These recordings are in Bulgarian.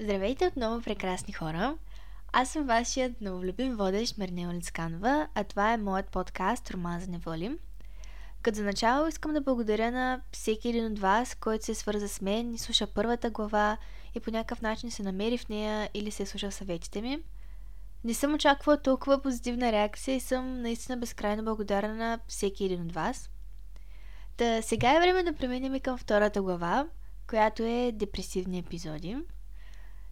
Здравейте отново, прекрасни хора! Аз съм вашият новолюбим водещ Марнела Лицканова, а това е моят подкаст Роман за неволи. Като за начало искам да благодаря на всеки един от вас, който се свърза с мен и слуша първата глава и по някакъв начин се намери в нея или се е слуша съветите ми. Не съм очаквала толкова позитивна реакция и съм наистина безкрайно благодарна на всеки един от вас. Та сега е време да преминем към втората глава, която е депресивни епизоди –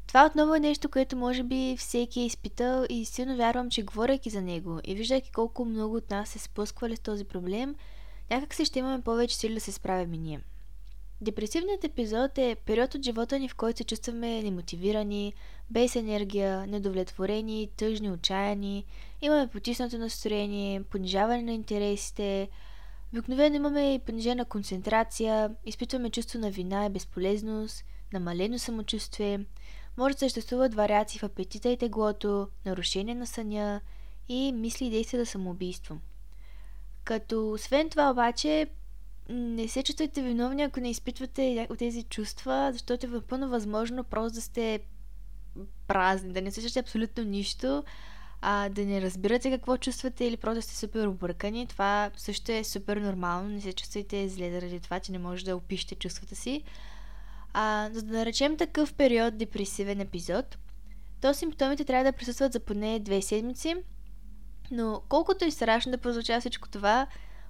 това отново е нещо, което може би всеки е изпитал и силно вярвам, че говоряки за него и виждайки колко много от нас се спусквали с този проблем, някак се ще имаме повече сили да се справим и ние. Депресивният епизод е период от живота ни, в който се чувстваме немотивирани, без енергия, недовлетворени, тъжни, отчаяни, имаме потиснато настроение, понижаване на интересите, обикновено имаме и понижена концентрация, изпитваме чувство на вина и безполезност, намалено самочувствие, може да съществуват вариации в апетита и теглото, нарушение на съня и мисли и действия за самоубийство. Като освен това обаче, не се чувствайте виновни, ако не изпитвате тези чувства, защото е напълно възможно просто да сте празни, да не сещате абсолютно нищо, а, да не разбирате какво чувствате или просто да сте супер объркани. Това също е супер нормално. Не се чувствайте зле заради това, че не може да опишете чувствата си. А, за да наречем такъв период депресивен епизод, то симптомите трябва да присъстват за поне две седмици, но колкото и страшно да прозвуча всичко това,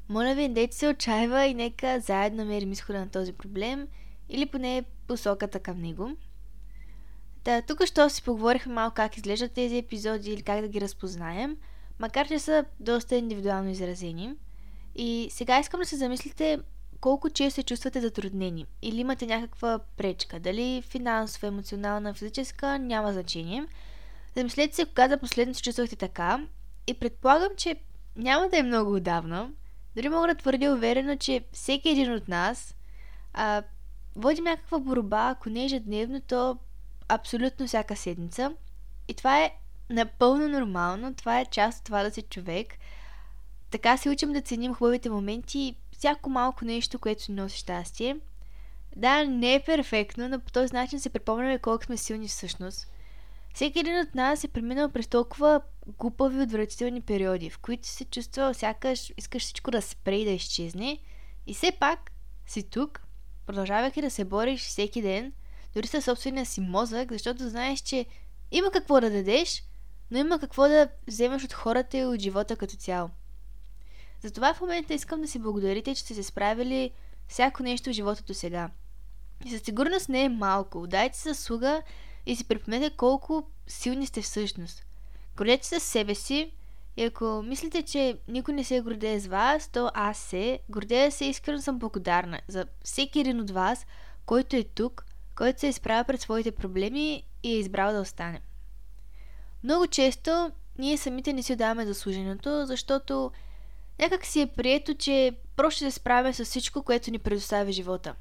моля ви, дайте се отчаива и нека заедно намерим изхода на този проблем или поне посоката към него. Да, тук що си поговорихме малко как изглеждат тези епизоди или как да ги разпознаем, макар че са доста индивидуално изразени. И сега искам да се замислите колко често се чувствате затруднени или имате някаква пречка, дали финансова, емоционална, физическа, няма значение. Замислете се кога за последно се чувствахте така и предполагам, че няма да е много отдавна. Дори мога да твърдя уверено, че всеки един от нас а, води някаква борба, ако не ежедневно, то абсолютно всяка седмица. И това е напълно нормално, това е част от това да си човек. Така се учим да ценим хубавите моменти всяко малко нещо, което ни носи щастие. Да, не е перфектно, но по този начин се припомняме колко сме силни всъщност. Всеки един от нас е преминал през толкова глупави отвратителни периоди, в които се чувства сякаш искаш всичко да спре и да изчезне. И все пак си тук, продължавайки да се бориш всеки ден, дори със собствения си мозък, защото знаеш, че има какво да дадеш, но има какво да вземеш от хората и от живота като цяло. Затова в момента искам да си благодарите, че сте се справили всяко нещо в живота до сега. И със сигурност не е малко. Дайте се заслуга и си припомнете колко силни сте всъщност. Гордете се себе си и ако мислите, че никой не се гордее с вас, то аз се. Гордея се искрено съм благодарна за всеки един от вас, който е тук, който се е изправил пред своите проблеми и е избрал да остане. Много често ние самите не си отдаваме заслуженото, защото Някак си е прието, че просто се справяме с всичко, което ни предоставя живота.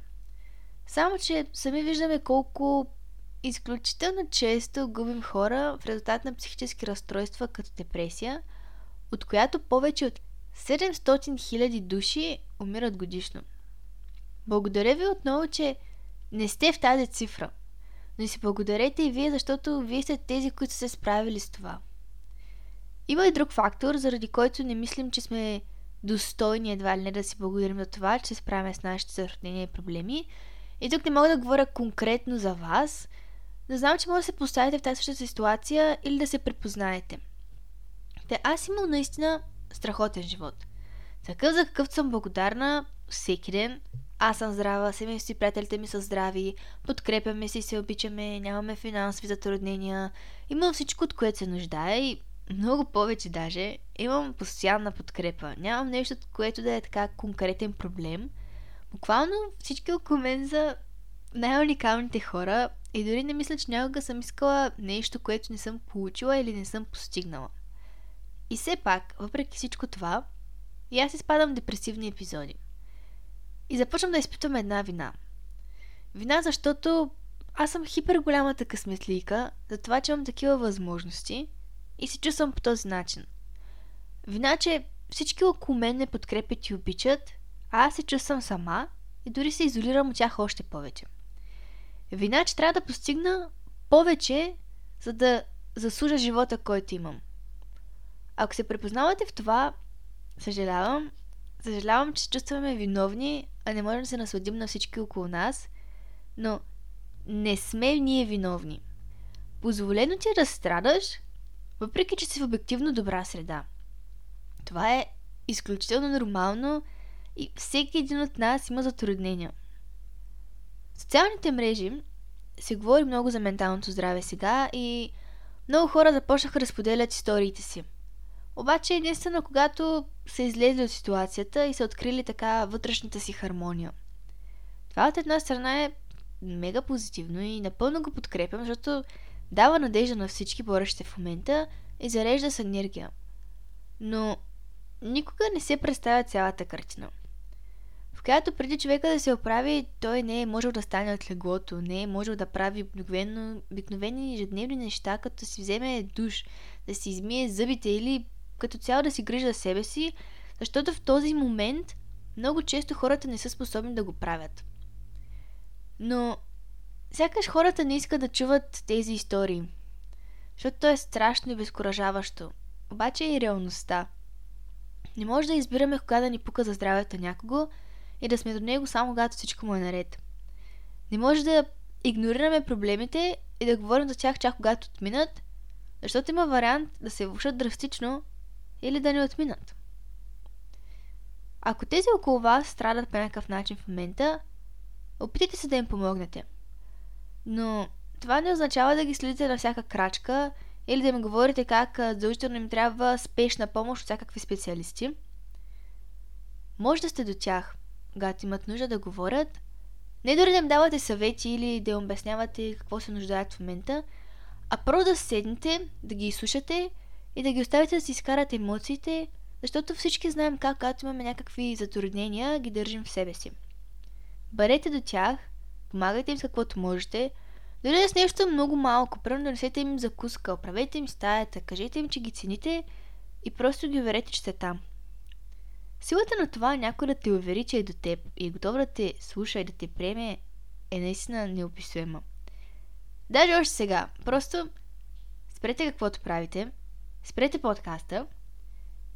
Само, че сами виждаме колко изключително често губим хора в резултат на психически разстройства като депресия, от която повече от 700 000 души умират годишно. Благодаря ви отново, че не сте в тази цифра. Но си благодарете и вие, защото вие сте тези, които са се справили с това. Има и друг фактор, заради който не мислим, че сме достойни едва ли не да си благодарим за това, че се справяме с нашите затруднения и проблеми. И тук не мога да говоря конкретно за вас, но знам, че може да се поставите в тази същата ситуация или да се препознаете. Те аз имам наистина страхотен живот. Такъв за какъв съм благодарна всеки ден. Аз съм здрава, семейството и приятелите ми са здрави, подкрепяме си, се обичаме, нямаме финансови затруднения, имам всичко, от което се нуждае и много повече даже. Имам постоянна подкрепа. Нямам нещо, което да е така конкретен проблем. Буквално всички около мен са най-уникалните хора и дори не мисля, че някога съм искала нещо, което не съм получила или не съм постигнала. И все пак, въпреки всичко това, и аз изпадам депресивни епизоди. И започвам да изпитвам една вина. Вина, защото аз съм хипер голямата късметлийка за това, че имам такива възможности и се чувствам по този начин. Вина, че всички около мен ме подкрепят и обичат, а аз се чувствам сама и дори се изолирам от тях още повече. Вина, че трябва да постигна повече, за да заслужа живота, който имам. Ако се препознавате в това, съжалявам. Съжалявам, че чувстваме виновни, а не можем да се насладим на всички около нас, но не сме ние виновни. Позволено ти е да страдаш, въпреки че си в обективно добра среда. Това е изключително нормално и всеки един от нас има затруднения. В социалните мрежи се говори много за менталното здраве сега и много хора започнаха да споделят историите си. Обаче единствено когато са излезли от ситуацията и са открили така вътрешната си хармония. Това от една страна е мега позитивно и напълно го подкрепям, защото дава надежда на всички борещите в момента и зарежда с енергия. Но никога не се представя цялата картина. В която преди човека да се оправи, той не е можел да стане от леглото, не е можел да прави обикновено, обикновени ежедневни неща, като си вземе душ, да си измие зъбите или като цяло да си грижа за себе си, защото в този момент много често хората не са способни да го правят. Но сякаш хората не искат да чуват тези истории, защото то е страшно и безкуражаващо. Обаче е и реалността. Не може да избираме кога да ни пука за здравето някого и да сме до него само когато всичко му е наред. Не може да игнорираме проблемите и да говорим за тях чак когато отминат, защото има вариант да се влушат драстично или да не отминат. Ако тези около вас страдат по някакъв начин в момента, опитайте се да им помогнете. Но това не означава да ги следите на всяка крачка или да им говорите как задължително им трябва спешна помощ от всякакви специалисти. Може да сте до тях, когато имат нужда да говорят, не дори да им давате съвети или да им обяснявате какво се нуждаят в момента, а просто да седнете, да ги изслушате и да ги оставите да си изкарат емоциите, защото всички знаем как, когато имаме някакви затруднения, ги държим в себе си. Бъдете до тях, помагайте им с каквото можете, дори с нещо много малко, примерно донесете им закуска, оправете им стаята, кажете им, че ги цените и просто ги уверете, че сте там. Силата на това някой да те увери, че е до теб и е готов да те слуша и да те приеме е наистина неописуема. Даже още сега, просто спрете каквото правите, спрете подкаста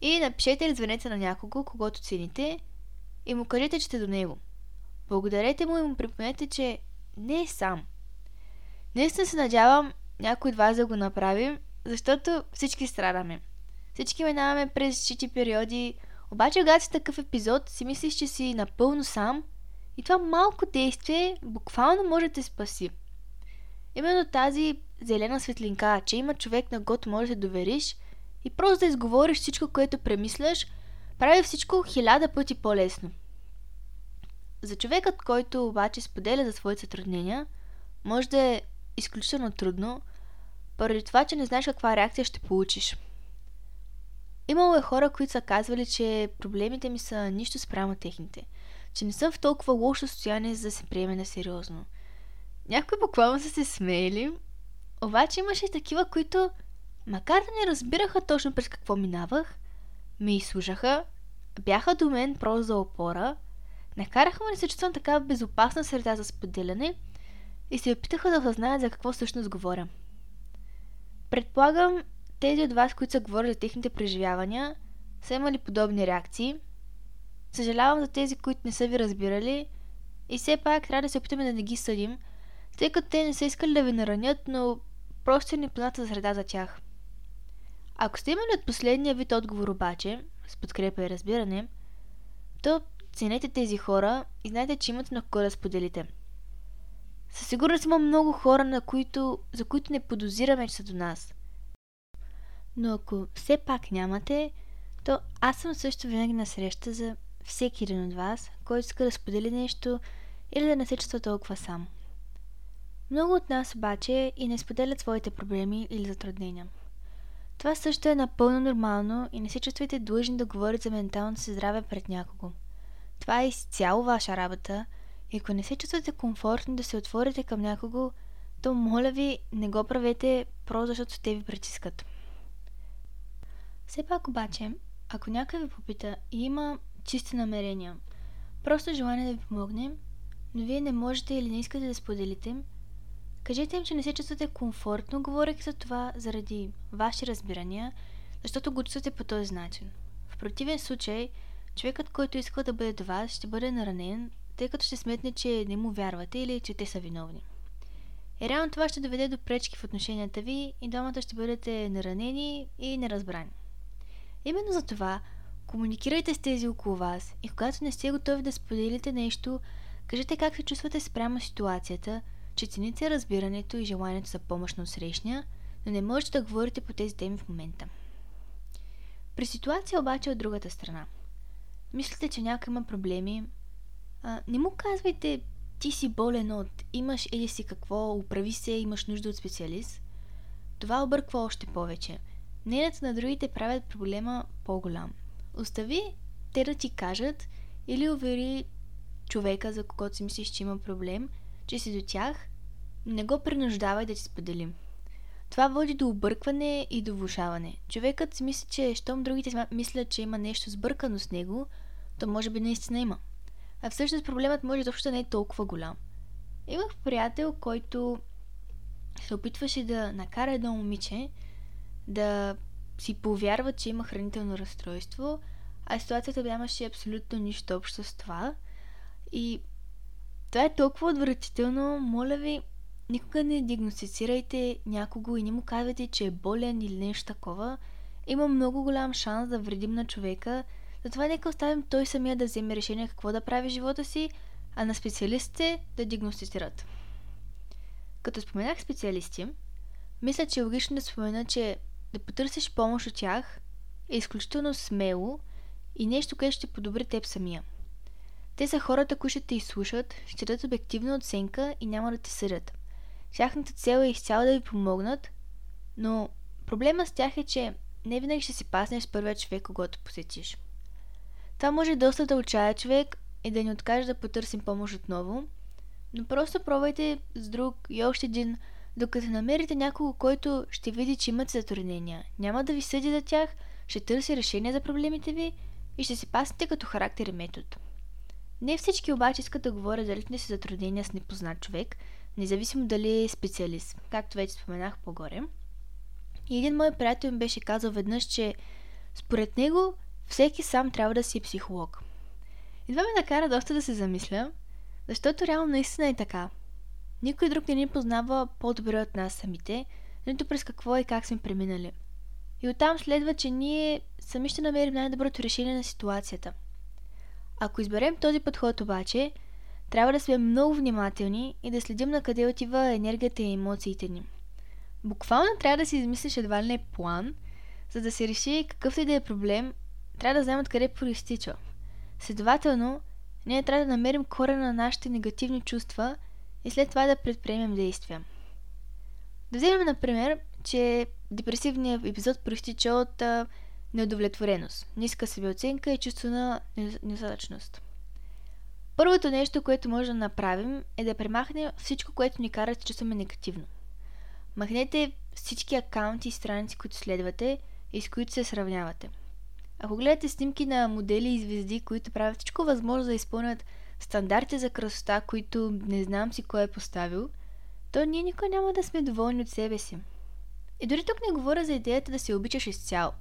и напишете или звънете на някого, когато цените и му кажете, че сте до него. Благодарете му и му припомнете, че не е сам. Наистина се надявам някой от вас да го направим, защото всички страдаме. Всички минаваме през щити периоди, обаче когато си такъв епизод, си мислиш, че си напълно сам и това малко действие буквално може да те спаси. Именно тази зелена светлинка, че има човек на год може да довериш и просто да изговориш всичко, което премисляш, прави всичко хиляда пъти по-лесно. За човекът, който обаче споделя за своите затруднения, може да е изключително трудно, поради това, че не знаеш каква реакция ще получиш. Имало е хора, които са казвали, че проблемите ми са нищо спрямо техните, че не съм в толкова лошо състояние, за да се приеме на сериозно. Някои буквално са се смеяли, обаче имаше и такива, които, макар да не разбираха точно през какво минавах, ме изслушаха, бяха до мен просто за опора, накараха да се чувствам така безопасна среда за споделяне и се опитаха да осъзнаят за какво всъщност говоря. Предполагам, тези от вас, които са говорили за техните преживявания, са имали подобни реакции. Съжалявам за тези, които не са ви разбирали и все пак трябва да се опитаме да не ги съдим, тъй като те не са искали да ви наранят, но просто е непозната среда за тях. Ако сте имали от последния вид отговор обаче, с подкрепа и разбиране, то ценете тези хора и знаете, че имате на кого да споделите. Със сигурност има много хора, на които, за които не подозираме, че са до нас. Но ако все пак нямате, то аз съм също винаги на среща за всеки един от вас, който иска да сподели нещо или да не се чувства толкова сам. Много от нас обаче и не споделят своите проблеми или затруднения. Това също е напълно нормално и не се чувствайте длъжни да говорите за менталното си здраве пред някого. Това е изцяло ваша работа и ако не се чувствате комфортно да се отворите към някого, то моля ви не го правете просто защото те ви притискат. Все пак обаче, ако някой ви попита и има чисти намерения, просто желание да ви помогне, но вие не можете или не искате да споделите, Кажете им, че не се чувствате комфортно, говорейки за това заради ваши разбирания, защото го чувствате по този начин. В противен случай, човекът, който иска да бъде до вас, ще бъде наранен, тъй като ще сметне, че не му вярвате или че те са виновни. И реално това ще доведе до пречки в отношенията ви и двамата ще бъдете наранени и неразбрани. Именно за това, комуникирайте с тези около вас и когато не сте готови да споделите нещо, кажете как се чувствате спрямо ситуацията, че цените разбирането и желанието за помощ на срещния, но не можете да говорите по тези теми в момента. При ситуация обаче от другата страна. Мислите, че някой има проблеми, а, не му казвайте ти си болен от имаш или си какво, управи се, имаш нужда от специалист. Това обърква още повече. Мнението на другите правят проблема по-голям. Остави те да ти кажат или увери човека, за когото си мислиш, че има проблем, че си до тях, не го принуждавай да ти споделим. Това води до объркване и до влушаване. Човекът си мисли, че щом другите мислят, че има нещо сбъркано с него, то може би наистина има. А всъщност проблемът може изобщо да не е толкова голям. Имах приятел, който се опитваше да накара едно момиче да си повярва, че има хранително разстройство, а ситуацията нямаше абсолютно нищо общо с това. И това е толкова отвратително. Моля ви, никога не диагностицирайте някого и не му казвайте, че е болен или нещо такова. Има много голям шанс да вредим на човека, затова нека оставим той самия да вземе решение какво да прави живота си, а на специалистите да диагностицират. Като споменах специалисти, мисля, че е логично да спомена, че да потърсиш помощ от тях е изключително смело и нещо, което ще подобри теб самия. Те са хората, които ще те изслушат, ще дадат обективна оценка и няма да те съдят. Тяхната цел е изцяло да ви помогнат, но проблема с тях е, че не винаги ще си паснеш с първия човек, когато посетиш. Това може доста да отчая човек и да ни откаже да потърсим помощ отново, но просто пробвайте с друг и още един, докато намерите някого, който ще види, че имате затруднения. Няма да ви съди за тях, ще търси решение за проблемите ви и ще си паснете като характер и метод. Не всички обаче искат да говорят за личните си затруднения с непознат човек, независимо дали е специалист, както вече споменах по-горе. И един мой приятел ми беше казал веднъж, че според него всеки сам трябва да си е психолог. И това ме накара доста да се замисля, защото реално наистина е така. Никой друг не ни познава по-добре от нас самите, нито през какво и как сме преминали. И оттам следва, че ние сами ще намерим най-доброто решение на ситуацията. Ако изберем този подход обаче, трябва да сме много внимателни и да следим на къде отива енергията и емоциите ни. Буквално трябва да си измислиш едва ли не план, за да се реши какъвто и да е проблем трябва да знаем откъде проистича. Следователно, ние трябва да намерим корена на нашите негативни чувства и след това да предприемем действия. Да вземем, например, че депресивният епизод проистича от а, неудовлетвореност, ниска себеоценка и чувство на недостатъчност. Първото нещо, което може да направим е да премахнем всичко, което ни кара да чувстваме негативно. Махнете всички акаунти и страници, които следвате и с които се сравнявате. Ако гледате снимки на модели и звезди, които правят всичко възможно да изпълнят стандарти за красота, които не знам си кой е поставил, то ние никой няма да сме доволни от себе си. И дори тук не говоря за идеята да се обичаш изцяло.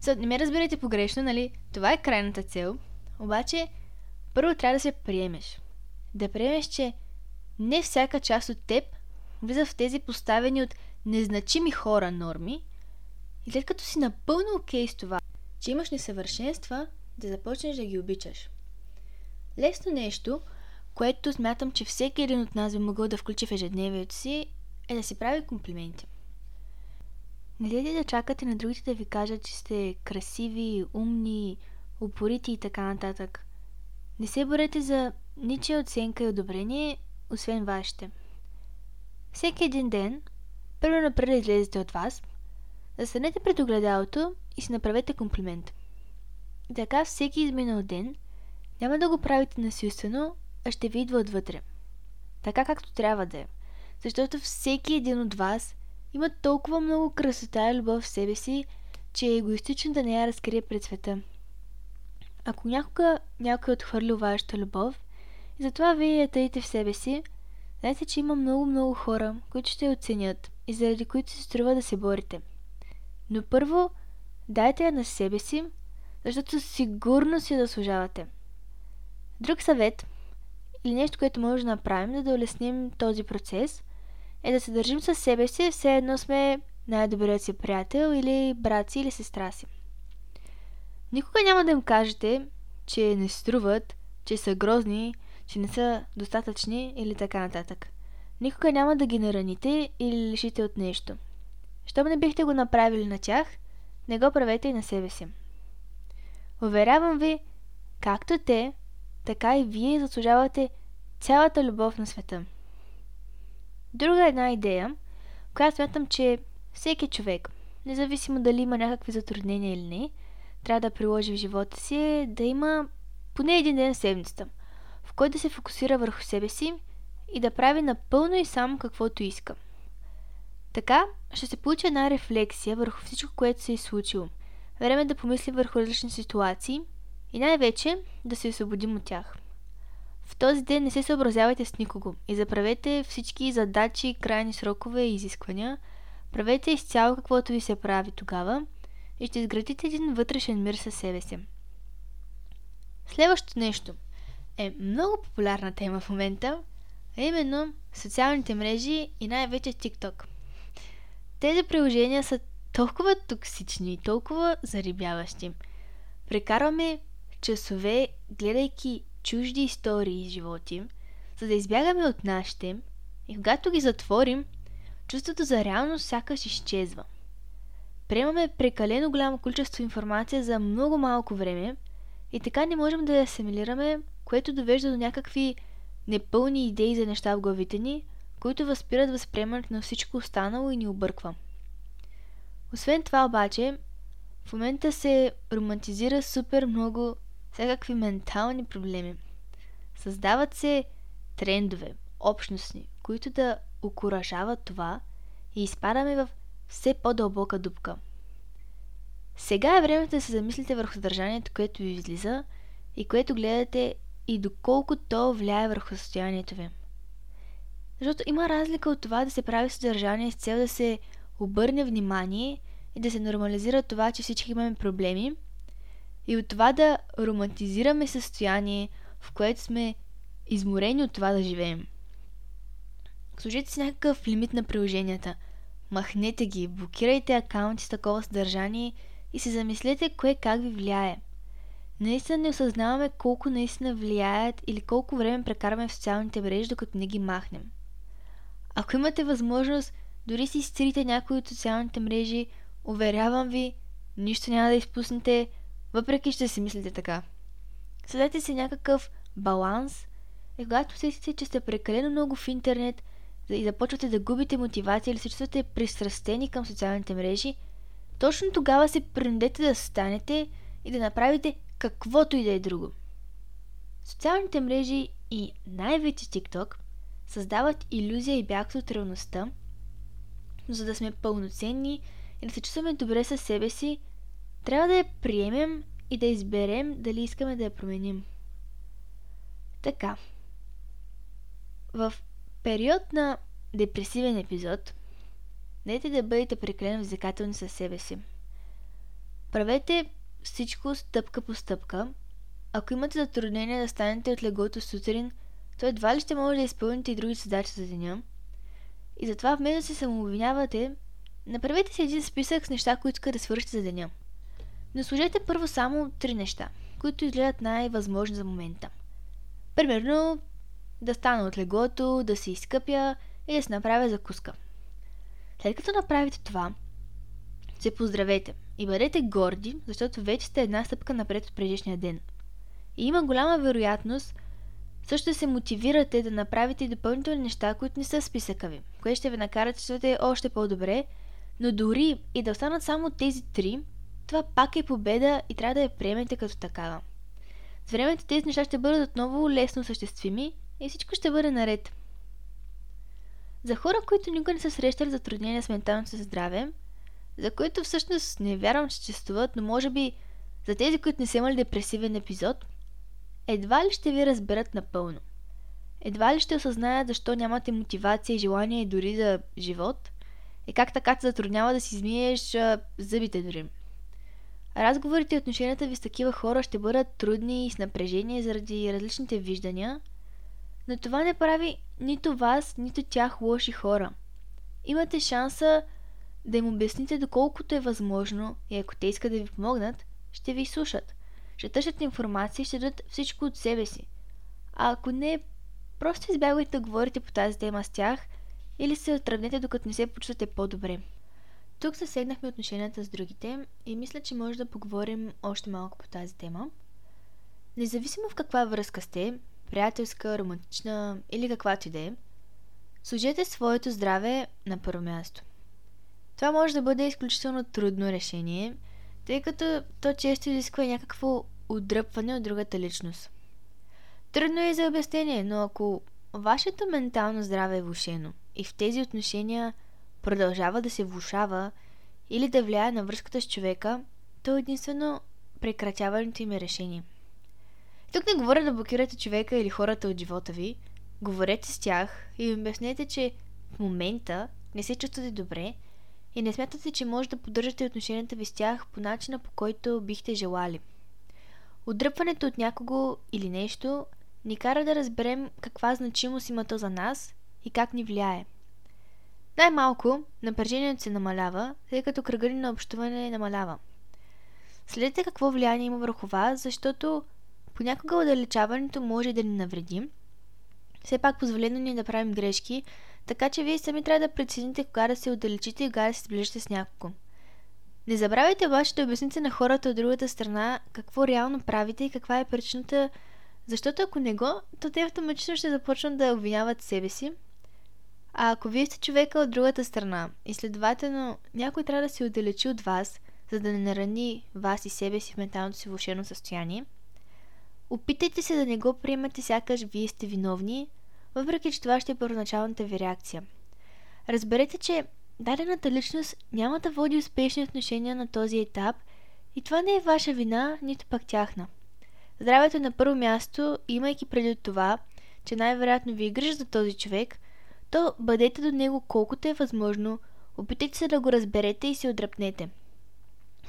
Са, не ме разбирайте погрешно, нали? Това е крайната цел. Обаче, първо трябва да се приемеш. Да приемеш, че не всяка част от теб влиза в тези поставени от незначими хора норми и след като си напълно окей okay с това, че имаш несъвършенства, да започнеш да ги обичаш. Лесно нещо, което смятам, че всеки един от нас би могъл да включи в ежедневието си, е да си прави комплименти. Не дайте да чакате на другите да ви кажат, че сте красиви, умни, упорити и така нататък. Не се борете за ничия оценка и одобрение, освен вашите. Всеки един ден, първо напред да излезете от вас, застанете пред огледалото и си направете комплимент. Така всеки изминал ден няма да го правите насилствено, а ще ви идва отвътре. Така както трябва да е. Защото всеки един от вас има толкова много красота и любов в себе си, че е егоистично да не я разкрие пред света. Ако някога някой е отхвърлил вашата любов и затова вие я таите в себе си, Знаете, че има много-много хора, които ще оценят и заради които се струва да се борите. Но първо, дайте я на себе си, защото сигурно си заслужавате. Друг съвет или нещо, което може да направим, за да улесним този процес, е да се държим със себе си, все едно сме най-добрият си приятел или брат си или сестра си. Никога няма да им кажете, че не струват, че са грозни, че не са достатъчни или така нататък. Никога няма да ги нараните или лишите от нещо. Щом не бихте го направили на тях, не го правете и на себе си. Уверявам ви, както те, така и вие заслужавате цялата любов на света. Друга една идея, която смятам, че всеки човек, независимо дали има някакви затруднения или не, трябва да приложи в живота си е да има поне един ден в седмицата, в който да се фокусира върху себе си и да прави напълно и само каквото иска. Така ще се получи една рефлексия върху всичко, което се е случило. Време да помисли върху различни ситуации и най-вече да се освободим от тях. В този ден не се съобразявайте с никого и заправете всички задачи, крайни срокове и изисквания. Правете изцяло каквото ви се прави тогава и ще изградите един вътрешен мир със себе си. Следващото нещо е много популярна тема в момента, а именно социалните мрежи и най-вече TikTok. Тези приложения са толкова токсични и толкова зарибяващи. Прекарваме часове, гледайки чужди истории и животи, за да избягаме от нашите и когато ги затворим, чувството за реалност сякаш изчезва. Приемаме прекалено голямо количество информация за много малко време и така не можем да я асимилираме, което довежда до някакви непълни идеи за неща в главите ни, които възпират възприемането на всичко останало и ни обърква. Освен това обаче, в момента се романтизира супер много всякакви ментални проблеми. Създават се трендове, общностни, които да окоръжават това и изпадаме в все по-дълбока дупка. Сега е времето да се замислите върху съдържанието, което ви излиза и което гледате и доколко то влияе върху състоянието ви. Защото има разлика от това да се прави съдържание с цел да се обърне внимание и да се нормализира това, че всички имаме проблеми – и от това да романтизираме състояние, в което сме изморени от това да живеем. Служете си някакъв лимит на приложенията. Махнете ги, блокирайте акаунти с такова съдържание и се замислете кое как ви влияе. Наистина не осъзнаваме колко наистина влияят или колко време прекарваме в социалните мрежи, докато не ги махнем. Ако имате възможност, дори си изтрите някои от социалните мрежи, уверявам ви, нищо няма да изпуснете, въпреки ще си мислите така. Съдете си някакъв баланс и когато усетите, че сте прекалено много в интернет и започвате да губите мотивация или се чувствате пристрастени към социалните мрежи, точно тогава се принудете да станете и да направите каквото и да е друго. Социалните мрежи и най-вече TikTok създават иллюзия и бягство от реалността, за да сме пълноценни и да се чувстваме добре със себе си трябва да я приемем и да изберем дали искаме да я променим. Така. В период на депресивен епизод, дайте да бъдете прекалено взекателни със себе си. Правете всичко стъпка по стъпка. Ако имате затруднение да станете от леглото сутрин, то едва ли ще може да изпълните и други задачи за деня. И затова вместо да се самообвинявате, направете си един списък с неща, които искате да свършите за деня – но служете първо само три неща, които изгледат най-възможни за момента. Примерно, да стана от леглото, да се изкъпя и да се направя закуска. След като направите това, се поздравете и бъдете горди, защото вече сте една стъпка напред от предишния ден. И има голяма вероятност също се мотивирате да направите и допълнителни неща, които не са списъка ви, което ще ви накарат да чувствате още по-добре, но дори и да останат само тези три, това пак е победа и трябва да я приемете като такава. С времето тези неща ще бъдат отново лесно съществими и всичко ще бъде наред. За хора, които никога не са срещали затруднения с менталното си здраве, за които всъщност не вярвам, че съществуват, но може би за тези, които не са имали депресивен епизод, едва ли ще ви разберат напълно. едва ли ще осъзнаят защо нямате мотивация и желание дори за живот и как така се затруднява да си измиеш а, зъбите дори. Разговорите и отношенията ви с такива хора ще бъдат трудни и с напрежение заради различните виждания, но това не прави нито вас, нито тях лоши хора. Имате шанса да им обясните доколкото е възможно и ако те искат да ви помогнат, ще ви слушат. Ще търсят информация и ще дадат всичко от себе си. А ако не, просто избягвайте да говорите по тази тема с тях или се отравнете докато не се почувствате по-добре. Тук засегнахме отношенията с другите и мисля, че може да поговорим още малко по тази тема. Независимо в каква връзка сте, приятелска, романтична или каквато и да е, служете своето здраве на първо място. Това може да бъде изключително трудно решение, тъй като то често изисква някакво отдръпване от другата личност. Трудно е за обяснение, но ако вашето ментално здраве е влушено и в тези отношения продължава да се влушава или да влияе на връзката с човека, то единствено прекратяването им е решение. Тук не говоря да блокирате човека или хората от живота ви, говорете с тях и им обяснете, че в момента не се чувствате добре и не смятате, че може да поддържате отношенията ви с тях по начина по който бихте желали. Отдръпването от някого или нещо ни кара да разберем каква значимост има то за нас и как ни влияе. Най-малко напрежението се намалява, тъй като кръга на общуване намалява. Следете какво влияние има върху вас, защото понякога отдалечаването може да ни навреди. Все пак позволено ни е да правим грешки, така че вие сами трябва да прецените кога да се отдалечите и кога да се сближите с някого. Не забравяйте обаче да обясните на хората от другата страна какво реално правите и каква е причината, защото ако не го, то те автоматично ще започнат да обвиняват себе си. А ако вие сте човека от другата страна и следователно някой трябва да се отдалечи от вас, за да не нарани вас и себе си в менталното си влушено състояние, опитайте се да не го приемате сякаш вие сте виновни, въпреки че това ще е първоначалната ви реакция. Разберете, че дадената личност няма да води успешни отношения на този етап и това не е ваша вина, нито пък тяхна. Здравето е на първо място, имайки преди това, че най-вероятно ви е грижа за този човек, то бъдете до него колкото е възможно, опитайте се да го разберете и се отдръпнете.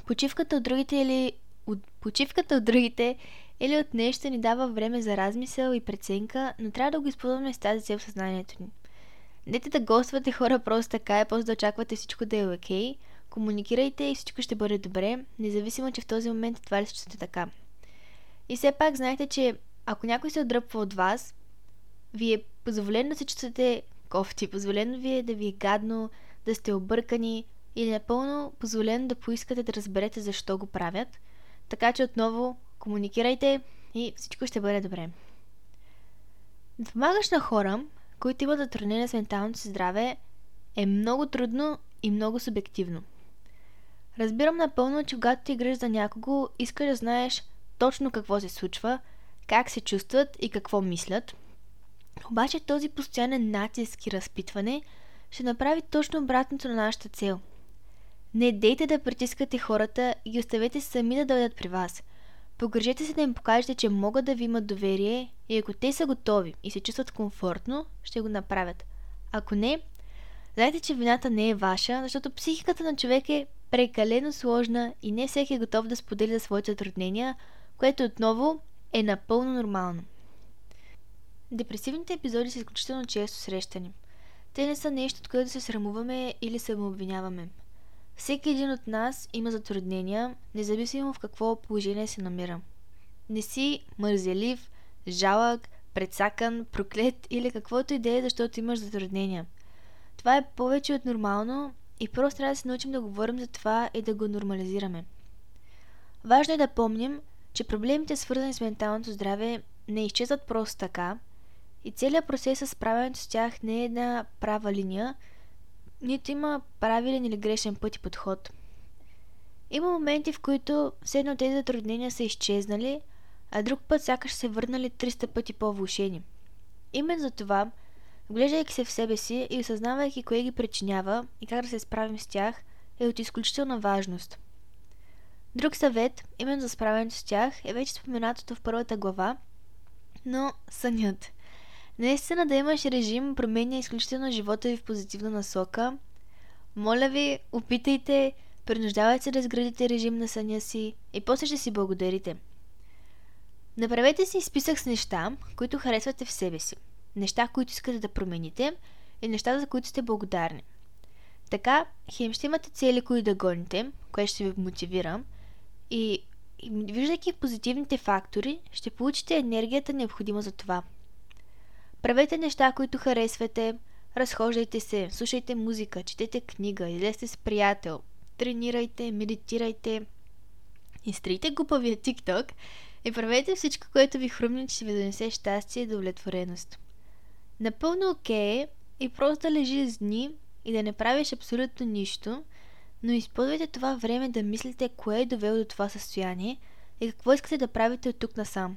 Почивката от другите или от почивката от другите или от нещо ни дава време за размисъл и преценка, но трябва да го използваме с тази цел в съзнанието ни. Дете да гоствате хора просто така и после да очаквате всичко да е окей. Okay. Комуникирайте и всичко ще бъде добре, независимо, че в този момент това ли ще така. И все пак знайте, че ако някой се отдръпва от вас, ви е позволено да се чувствате кофти, позволено ви е да ви е гадно, да сте объркани или напълно позволено да поискате да разберете защо го правят. Така че отново комуникирайте и всичко ще бъде добре. Да помагаш на хора, които имат затруднения с менталното си здраве, е много трудно и много субективно. Разбирам напълно, че когато ти играш за някого, искаш да знаеш точно какво се случва, как се чувстват и какво мислят. Обаче този постоянен натиск и разпитване ще направи точно обратното на нашата цел. Не дейте да притискате хората и ги оставете сами да дойдат при вас. Погрежете се да им покажете, че могат да ви имат доверие и ако те са готови и се чувстват комфортно, ще го направят. Ако не, знайте, че вината не е ваша, защото психиката на човек е прекалено сложна и не всеки е готов да сподели за своите затруднения, което отново е напълно нормално. Депресивните епизоди са изключително често срещани. Те не са нещо, от което се срамуваме или се обвиняваме. Всеки един от нас има затруднения, независимо в какво положение се намира. Не си мързелив, жалък, предсакан, проклет или каквото и да е, защото имаш затруднения. Това е повече от нормално и просто трябва да се научим да говорим за това и да го нормализираме. Важно е да помним, че проблемите свързани с менталното здраве не изчезват просто така и целият процес с справянето с тях не е една права линия, нито има правилен или грешен път и подход. Има моменти, в които все едно тези затруднения са изчезнали, а друг път сякаш се върнали 300 пъти по-влушени. Именно за това, вглеждайки се в себе си и осъзнавайки кое ги причинява и как да се справим с тях, е от изключителна важност. Друг съвет, именно за справянето с тях, е вече споменатото в първата глава, но сънят. Наистина да имаш режим променя изключително живота ви в позитивна насока. Моля ви, опитайте, принуждавайте се да изградите режим на съня си и после ще си благодарите. Направете си списък с неща, които харесвате в себе си. Неща, които искате да промените и неща, за които сте благодарни. Така, хем ще имате цели, които да гоните, което ще ви мотивира и, и виждайки позитивните фактори, ще получите енергията необходима за това. Правете неща, които харесвате, разхождайте се, слушайте музика, четете книга, излезте с приятел, тренирайте, медитирайте, изтрите глупавия TikTok и правете всичко, което ви хрумне, че ви донесе щастие и удовлетвореност. Напълно окей okay, е просто да лежиш с дни и да не правиш абсолютно нищо, но използвайте това време да мислите кое е довело до това състояние и какво искате да правите от тук насам.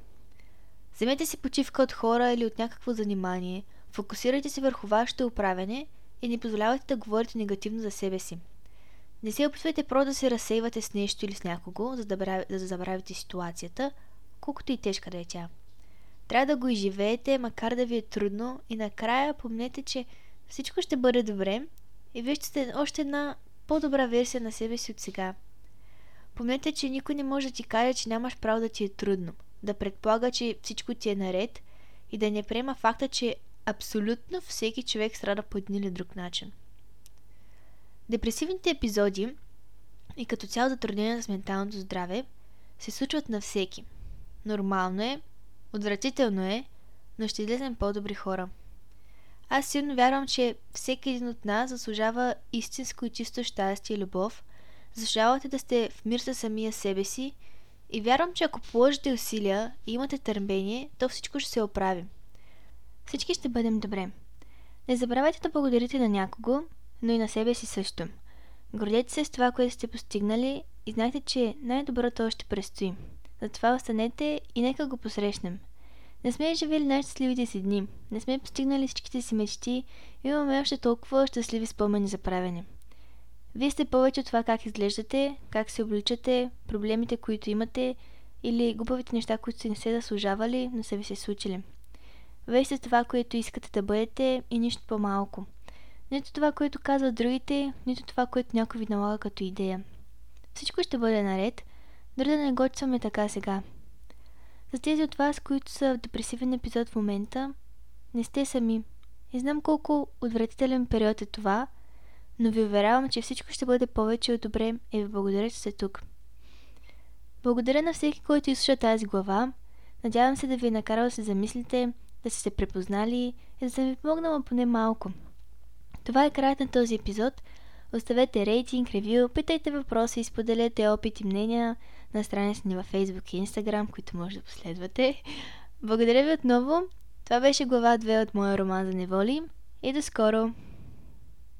Вземете си почивка от хора или от някакво занимание, фокусирайте се върху вашето управяне и не позволявайте да говорите негативно за себе си. Не се опитвайте просто да се разсейвате с нещо или с някого, за да, за да забравите ситуацията, колкото и тежка да е тя. Трябва да го изживеете, макар да ви е трудно и накрая помнете, че всичко ще бъде добре и вие ще сте още една по-добра версия на себе си от сега. Помнете, че никой не може да ти каже, че нямаш право да ти е трудно, да предполага, че всичко ти е наред и да не приема факта, че абсолютно всеки човек страда по един или друг начин. Депресивните епизоди и като цяло затруднения с менталното здраве се случват на всеки. Нормално е, отвратително е, но ще излезем по-добри хора. Аз силно вярвам, че всеки един от нас заслужава истинско и чисто щастие и любов, заслужавате да сте в мир със самия себе си и вярвам, че ако положите усилия и имате търпение, то всичко ще се оправи. Всички ще бъдем добре. Не забравяйте да благодарите на някого, но и на себе си също. Гордете се с това, което сте постигнали и знайте, че най-доброто още предстои. Затова останете и нека го посрещнем – не сме живели най-щастливите си дни, не сме постигнали всичките си мечти, имаме още толкова щастливи спомени за правене. Вие сте повече от това как изглеждате, как се обличате, проблемите, които имате или глупавите неща, които сте не се заслужавали, но са ви се случили. Вие сте това, което искате да бъдете и нищо по-малко. Нито това, което казват другите, нито това, което някой ви налага като идея. Всичко ще бъде наред, дори да не го така сега. За тези от вас, които са в депресивен епизод в момента, не сте сами. И знам колко отвратителен период е това, но ви уверявам, че всичко ще бъде повече от добре и ви благодаря, че сте тук. Благодаря на всеки, който изслуша тази глава. Надявам се да ви е накарал да се замислите, да сте се препознали и да съм ви помогнала поне малко. Това е краят на този епизод. Оставете рейтинг, ревю, питайте въпроси и споделете опит и мнения на страницата ни във Facebook и Instagram, които може да последвате. Благодаря ви отново. Това беше глава 2 от моя роман за неволи и до скоро!